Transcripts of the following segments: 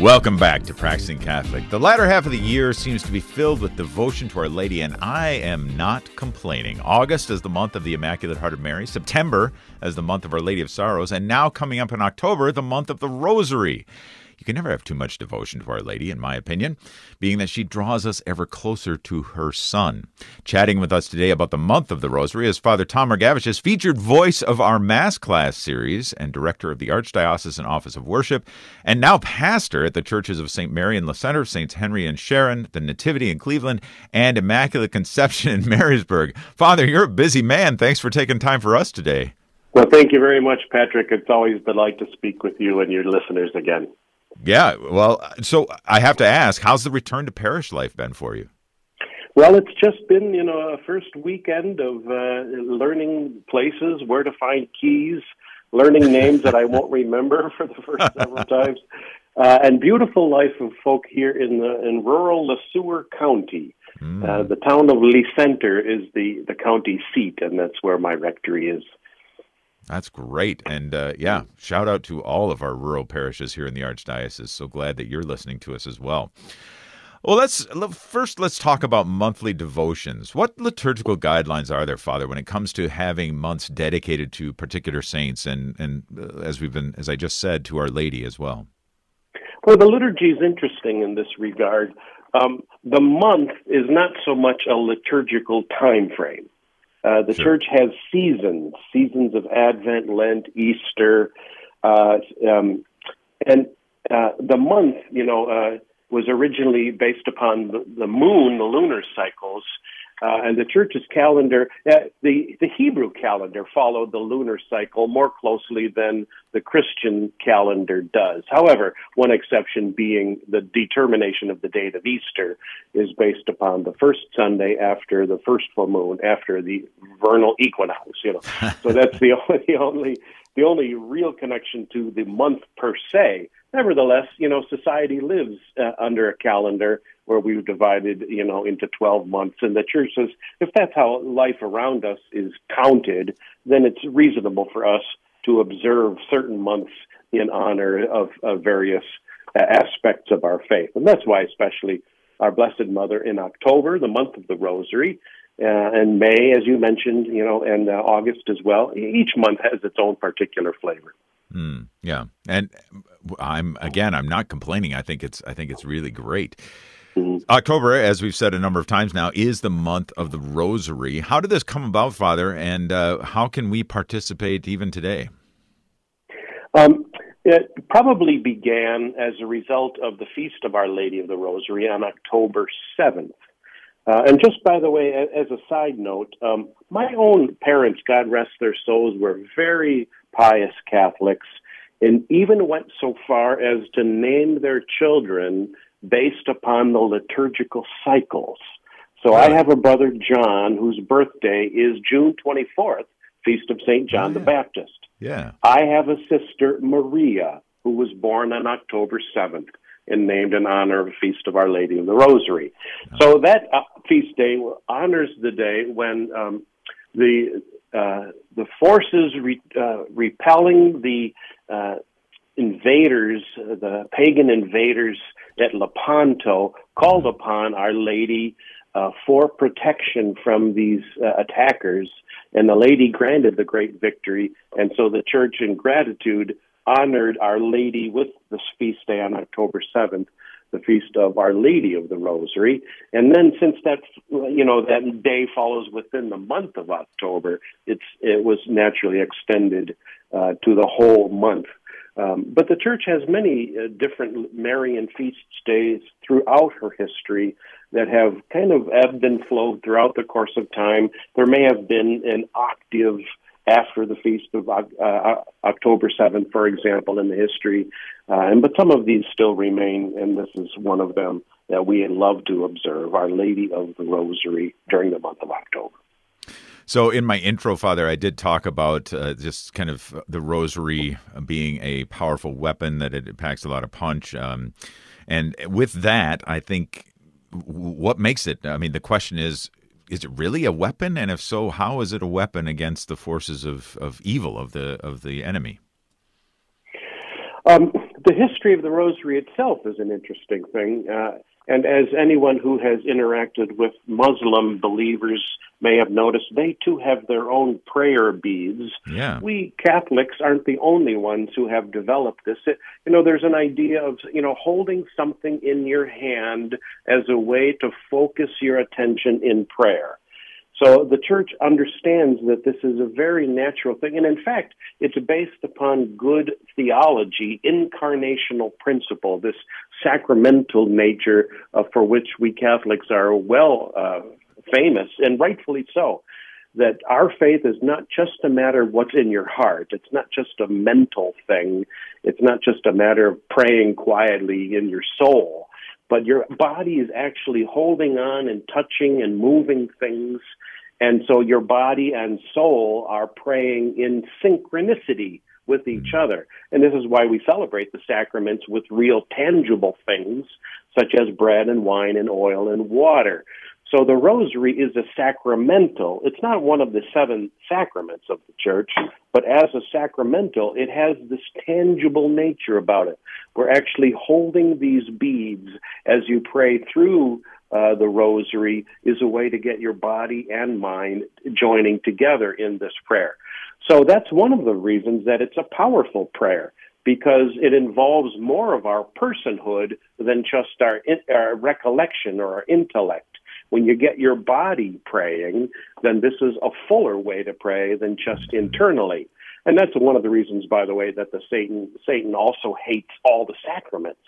Welcome back to Practicing Catholic. The latter half of the year seems to be filled with devotion to Our Lady, and I am not complaining. August is the month of the Immaculate Heart of Mary, September as the month of Our Lady of Sorrows, and now coming up in October, the month of the Rosary. You can never have too much devotion to Our Lady, in my opinion, being that she draws us ever closer to her Son. Chatting with us today about the month of the Rosary is Father Tom Margevicius, featured voice of our Mass class series and director of the Archdiocesan Office of Worship, and now pastor at the churches of St. Mary in Le Center, St. Henry and Sharon, the Nativity in Cleveland, and Immaculate Conception in Marysburg. Father, you're a busy man. Thanks for taking time for us today. Well, thank you very much, Patrick. It's always a delight to speak with you and your listeners again. Yeah, well, so I have to ask, how's the return to parish life been for you? Well, it's just been, you know, a first weekend of uh, learning places, where to find keys, learning names that I won't remember for the first several times, uh, and beautiful life of folk here in the in rural Le Sueur County. Mm. Uh, the town of Le Center is the the county seat, and that's where my rectory is. That's great. And uh, yeah, shout out to all of our rural parishes here in the Archdiocese. So glad that you're listening to us as well. Well, let's first let's talk about monthly devotions. What liturgical guidelines are there, Father, when it comes to having months dedicated to particular saints and and uh, as we've been as I just said to Our Lady as well? Well, the liturgy is interesting in this regard. Um, the month is not so much a liturgical time frame. Uh, the sure. church has seasons, seasons of Advent, Lent, Easter, uh, um, and uh, the month, you know, uh, was originally based upon the, the moon, the lunar cycles, uh, and the church's calendar, uh, the, the Hebrew calendar followed the lunar cycle more closely than the Christian calendar does. However, one exception being the determination of the date of Easter is based upon the first Sunday after the first full moon, after the vernal equinox, you know. so that's the only, the only, the only real connection to the month per se. Nevertheless, you know, society lives uh, under a calendar where we've divided, you know, into 12 months. And the church says if that's how life around us is counted, then it's reasonable for us to observe certain months in honor of, of various uh, aspects of our faith. And that's why, especially our Blessed Mother in October, the month of the Rosary, uh, and May, as you mentioned, you know, and uh, August as well. Each month has its own particular flavor. Mm, yeah, and I'm again, I'm not complaining. I think it's I think it's really great. Mm-hmm. October, as we've said a number of times now, is the month of the Rosary. How did this come about, Father, and uh, how can we participate even today? Um, it probably began as a result of the Feast of Our Lady of the Rosary on October 7th. Uh, and just by the way, as a side note, um, my own parents, God rest their souls, were very pious Catholics and even went so far as to name their children based upon the liturgical cycles. So I have a brother, John, whose birthday is June 24th, Feast of St. John oh, yeah. the Baptist. Yeah. I have a sister, Maria, who was born on October 7th and named in honor of the Feast of Our Lady of the Rosary. Oh. So that uh, feast day honors the day when um, the uh, the forces re- uh, repelling the uh, invaders, the pagan invaders at Lepanto called upon Our Lady uh, for protection from these uh, attackers, and the Lady granted the great victory. And so the church, in gratitude, honored Our Lady with this feast day on October 7th, the feast of Our Lady of the Rosary. And then, since that you know that day follows within the month of October, it's it was naturally extended uh, to the whole month. Um, but the church has many uh, different Marian feast days throughout her history that have kind of ebbed and flowed throughout the course of time. There may have been an octave after the feast of uh, October 7th, for example, in the history. Uh, and but some of these still remain, and this is one of them that we love to observe, Our Lady of the Rosary during the month of October. So, in my intro, Father, I did talk about uh, just kind of the rosary being a powerful weapon, that it, packs a lot of punch. Um, and with that, I think what makes it, I mean, the question is, is it really a weapon? And if so, how is it a weapon against the forces of, of evil, of the, of the enemy? Um, the history of the rosary itself is an interesting thing. Uh, and as anyone who has interacted with Muslim believers may have noticed, they too have their own prayer beads. Yeah. We Catholics aren't the only ones who have developed this. It, you know, there's an idea of, you know, holding something in your hand as a way to focus your attention in prayer. So the church understands that this is a very natural thing. And in fact, it's based upon good theology, incarnational principle, this sacramental nature uh, for which we Catholics are well uh, famous, and rightfully so. That our faith is not just a matter of what's in your heart. It's not just a mental thing. It's not just a matter of praying quietly in your soul but your body is actually holding on and touching and moving things. And so your body and soul are praying in synchronicity with each mm-hmm. other. And this is why we celebrate the sacraments with real tangible things, such as bread and wine and oil and water. So the rosary is a sacramental. It's not one of the seven sacraments of the church, but as a sacramental, it has this tangible nature about it. We're actually holding these beads as you pray through uh, the rosary is a way to get your body and mind joining together in this prayer. So that's one of the reasons that it's a powerful prayer because it involves more of our personhood than just our, our recollection or our intellect. When you get your body praying, then this is a fuller way to pray than just internally. And that's one of the reasons, by the way, that the Satan Satan also hates all the sacraments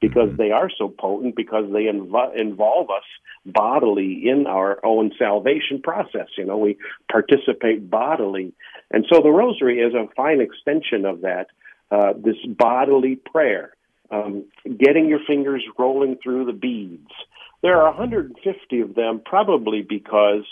because mm-hmm. they are so potent because they inv- involve us bodily in our own salvation process. You know, we participate bodily, and so the Rosary is a fine extension of that. Uh, this bodily prayer, um, getting your fingers rolling through the beads, there are 150 of them, probably because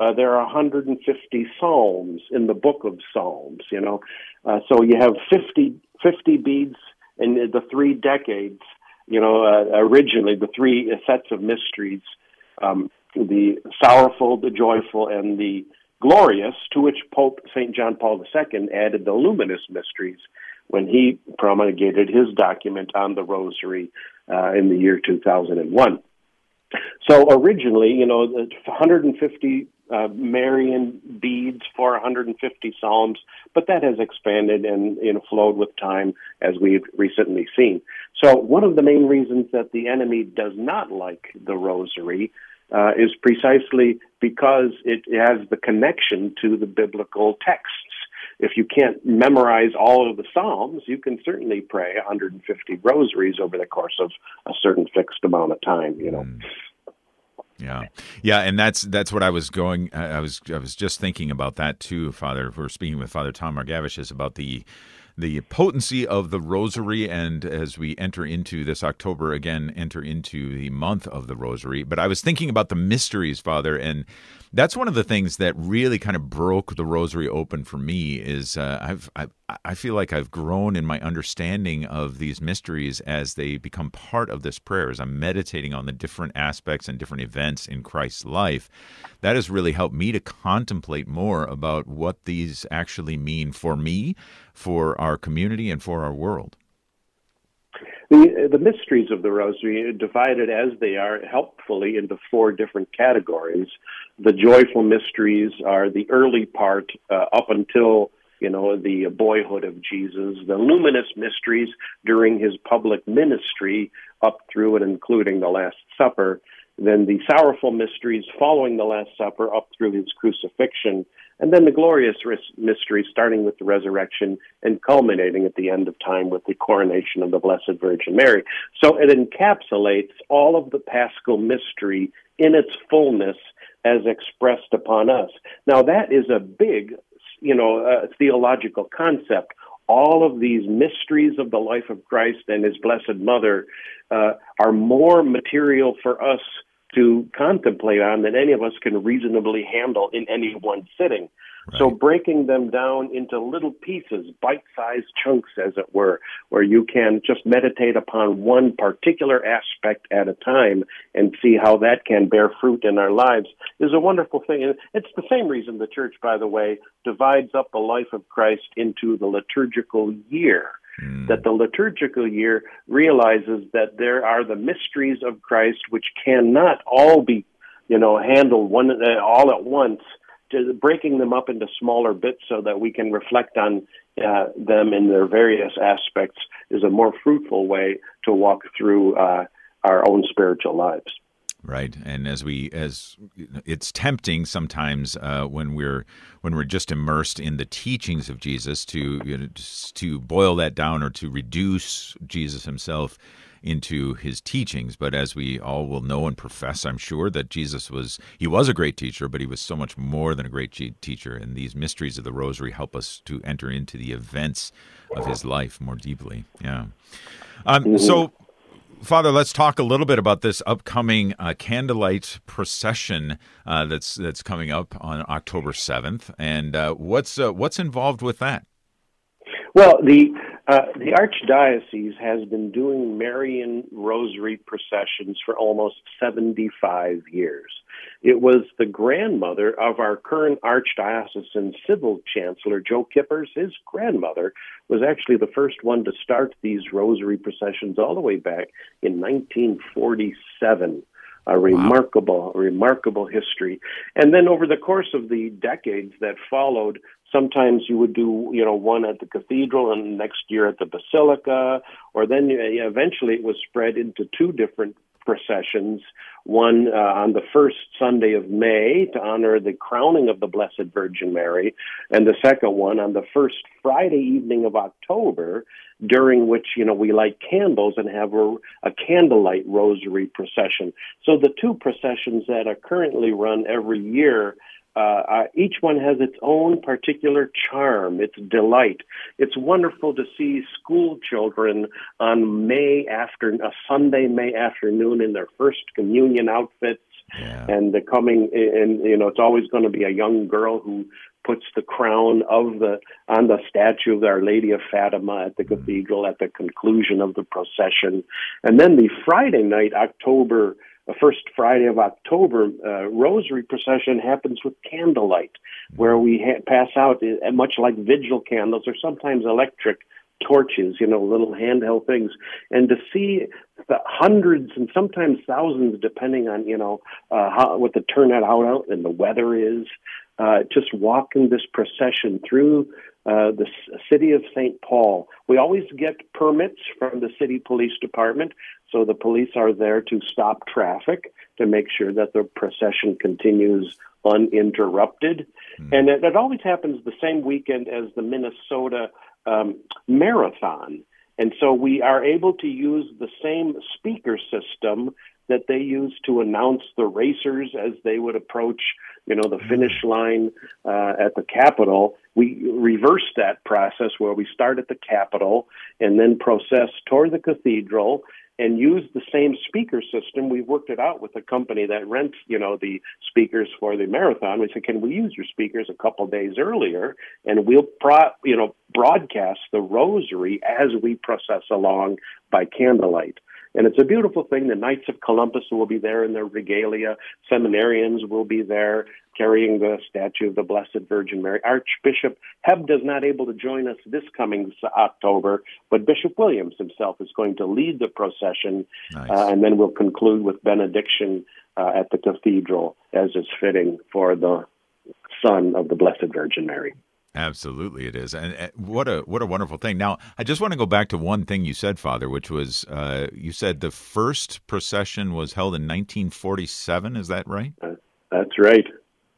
uh, there are 150 psalms in the book of Psalms. You know, uh, so you have 50, 50 beads in the three decades. You know, uh, originally the three sets of mysteries: um, the sorrowful, the joyful, and the glorious. To which Pope Saint John Paul II added the luminous mysteries when he promulgated his document on the Rosary uh, in the year 2001. So originally, you know, 150 uh, Marian beads for 150 psalms, but that has expanded and you know, flowed with time as we've recently seen. So one of the main reasons that the enemy does not like the rosary uh, is precisely because it has the connection to the biblical texts. If you can't memorize all of the Psalms, you can certainly pray 150 rosaries over the course of a certain fixed amount of time, you know. Mm. Yeah, yeah, and that's that's what I was going. I was I was just thinking about that too, Father. We're speaking with Father Tom Margevicius about the the potency of the rosary and as we enter into this October again enter into the month of the rosary. But I was thinking about the mysteries father and that's one of the things that really kind of broke the rosary open for me is uh, I've, I've I feel like I've grown in my understanding of these mysteries as they become part of this prayer. As I'm meditating on the different aspects and different events in Christ's life, that has really helped me to contemplate more about what these actually mean for me, for our community, and for our world. The, the mysteries of the Rosary, divided as they are helpfully into four different categories. The joyful mysteries are the early part uh, up until you know, the boyhood of Jesus, the luminous mysteries during his public ministry up through and including the Last Supper, then the sorrowful mysteries following the Last Supper up through his crucifixion, and then the glorious mysteries starting with the resurrection and culminating at the end of time with the coronation of the Blessed Virgin Mary. So it encapsulates all of the paschal mystery in its fullness as expressed upon us. Now that is a big you know, a theological concept. All of these mysteries of the life of Christ and His Blessed Mother uh, are more material for us to contemplate on than any of us can reasonably handle in any one sitting. So breaking them down into little pieces, bite-sized chunks, as it were, where you can just meditate upon one particular aspect at a time and see how that can bear fruit in our lives is a wonderful thing. And it's the same reason the church, by the way, divides up the life of Christ into the liturgical year. Mm. That the liturgical year realizes that there are the mysteries of Christ which cannot all be, you know, handled one uh, all at once. Breaking them up into smaller bits so that we can reflect on uh, them in their various aspects is a more fruitful way to walk through uh, our own spiritual lives. Right, and as we as it's tempting sometimes uh, when we're when we're just immersed in the teachings of Jesus to you know, to boil that down or to reduce Jesus himself into his teachings. But as we all will know and profess, I'm sure that Jesus was he was a great teacher, but he was so much more than a great teacher. And these mysteries of the Rosary help us to enter into the events of his life more deeply. Yeah. Um, mm-hmm. So Father, let's talk a little bit about this upcoming uh, candlelight procession uh, that's that's coming up on October seventh, and uh, what's uh, what's involved with that? Well, the uh, the archdiocese has been doing Marian Rosary processions for almost seventy five years. It was the grandmother of our current archdiocesan civil chancellor, Joe Kueppers. His grandmother was actually the first one to start these rosary processions all the way back in 1947 a remarkable, wow. remarkable history. And then over the course of the decades that followed, sometimes you would do, you know, one at the cathedral and next year at the basilica, or then eventually it was spread into two different processions, one uh, on the first Sunday of May to honor the crowning of the Blessed Virgin Mary, and the second one on the first Friday evening of October, during which, you know, we light candles and have a, a candlelight rosary procession. So the two processions that are currently run every year uh, uh, each one has its own particular charm, its delight. It's wonderful to see school children on May after a Sunday May afternoon in their first communion outfits, yeah. and the coming. And you know, it's always going to be a young girl who puts the crown of the on the statue of Our Lady of Fatima at the mm cathedral at the conclusion of the procession, and then the Friday night, October the first Friday of October uh, rosary procession happens with candlelight, where we ha- pass out uh, much like vigil candles or sometimes electric torches, you know, little handheld things, and to see the hundreds and sometimes thousands, depending on you know uh, how, what the turnout out and the weather is, uh, just walking this procession through uh, the city of St. Paul. We always get permits from the city police department, so the police are there to stop traffic to make sure that the procession continues uninterrupted. Mm. And it, it, always happens the same weekend as the Minnesota um, Marathon. And so we are able to use the same speaker system that they use to announce the racers as they would approach, you know, the finish line uh, at the Capitol. We reverse that process where we start at the Capitol and then process toward the cathedral and use the same speaker system. We worked it out with a company that rents, you know, the speakers for the marathon. We said, can we use your speakers a couple days earlier, and we'll, pro, you know, broadcast the rosary as we process along by candlelight. And it's a beautiful thing. The Knights of Columbus will be there in their regalia. Seminarians will be there carrying the statue of the Blessed Virgin Mary. Archbishop Hebda is not able to join us this coming October, but Bishop Williams himself is going to lead the procession. Nice. Uh, and then we'll conclude with benediction uh, at the cathedral, as is fitting for the son of the Blessed Virgin Mary. Absolutely, it is, and what a what a wonderful thing. Now, I just want to go back to one thing you said, Father, which was uh, you said the first procession was held in 1947. Is that right? That's right.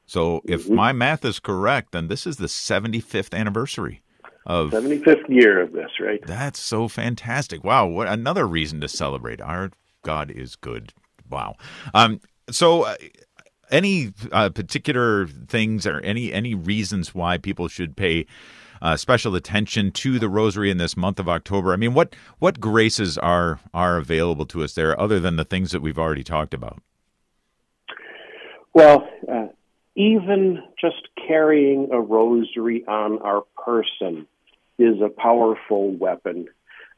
So, if mm-hmm. my math is correct, then this is the 75th anniversary of 75th year of this, right? That's so fantastic! Wow, what another reason to celebrate. Our God is good. Wow. Um, so, uh, any uh, particular things or any any reasons why people should pay uh, special attention to the Rosary in this month of October? I mean, what what graces are are available to us there, other than the things that we've already talked about? Well, uh, even just carrying a rosary on our person is a powerful weapon.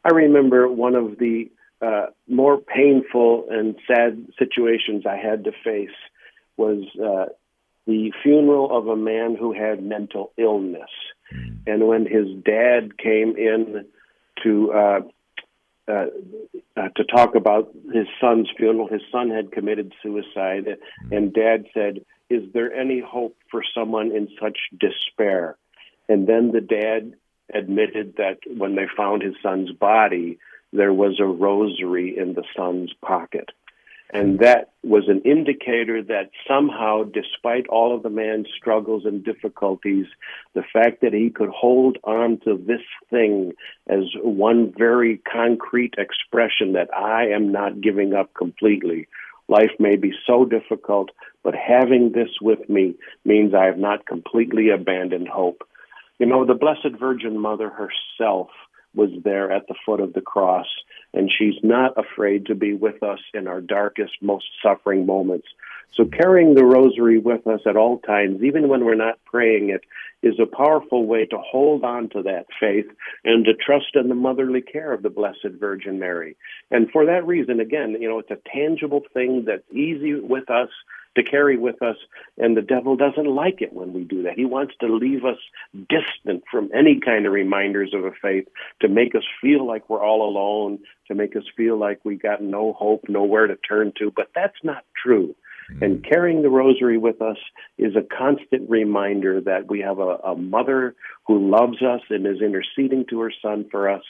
I remember one of the uh, more painful and sad situations I had to face was uh, the funeral of a man who had mental illness. Mm. And when his dad came in to uh, uh, uh, to talk about his son's funeral. His son had committed suicide, mm-hmm. and Dad said, "Is there any hope for someone in such despair?" And then the dad admitted that when they found his son's body, there was a rosary in the son's pocket. And that was an indicator that somehow, despite all of the man's struggles and difficulties, the fact that he could hold on to this thing as one very concrete expression that I am not giving up completely. Life may be so difficult, but having this with me means I have not completely abandoned hope. You know, the Blessed Virgin Mother herself was there at the foot of the cross, and she's not afraid to be with us in our darkest, most suffering moments. So carrying the rosary with us at all times, even when we're not praying it, is a powerful way to hold on to that faith and to trust in the motherly care of the Blessed Virgin Mary. And for that reason, again, you know, it's a tangible thing that's easy with us to carry with us, and the devil doesn't like it when we do that. He wants to leave us distant from any kind of reminders of a faith, to make us feel like we're all alone, to make us feel like we got no hope, nowhere to turn to. But that's not true. Mm-hmm. And carrying the rosary with us is a constant reminder that we have a, a mother who loves us and is interceding to her son for us,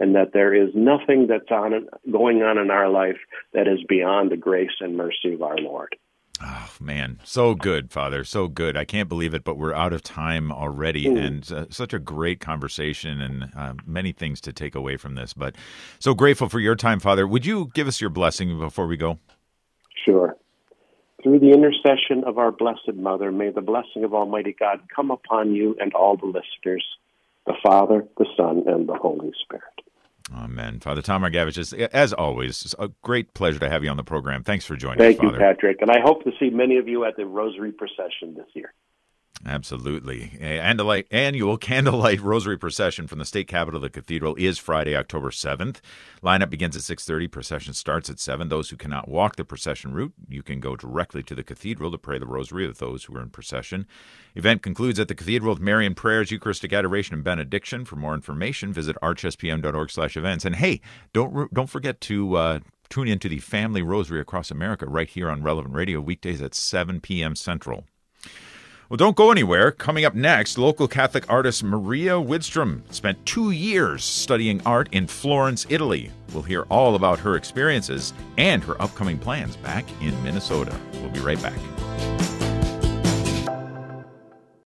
and that there is nothing that's on going on in our life that is beyond the grace and mercy of our Lord. Oh man, so good, Father, so good. I can't believe it, but we're out of time already, mm. and uh, such a great conversation and uh, many things to take away from this. But so grateful for your time, Father. Would you give us your blessing before we go? Sure. Through the intercession of our Blessed Mother, may the blessing of Almighty God come upon you and all the listeners, the Father, the Son, and the Holy Spirit. Amen. Father Tom Margevicius, as always, it's a great pleasure to have you on the program. Thanks for joining Thank us, Thank you, Patrick. And I hope to see many of you at the Rosary Procession this year. Absolutely. Andalight, annual candlelight rosary procession from the state capitol to the cathedral is Friday, October 7th. Lineup begins at 6:30, procession starts at 7. Those who cannot walk the procession route, you can go directly to the cathedral to pray the rosary with those who are in procession. Event concludes at the cathedral with Marian prayers, Eucharistic adoration and benediction. For more information, visit archspm.org/events. And hey, don't don't forget to uh, tune into the Family Rosary Across America right here on Relevant Radio weekdays at 7 p.m. Central. Well, don't go anywhere. Coming up next, local Catholic artist Maria Widstrom spent two years studying art in Florence, Italy. We'll hear all about her experiences and her upcoming plans back in Minnesota. We'll be right back.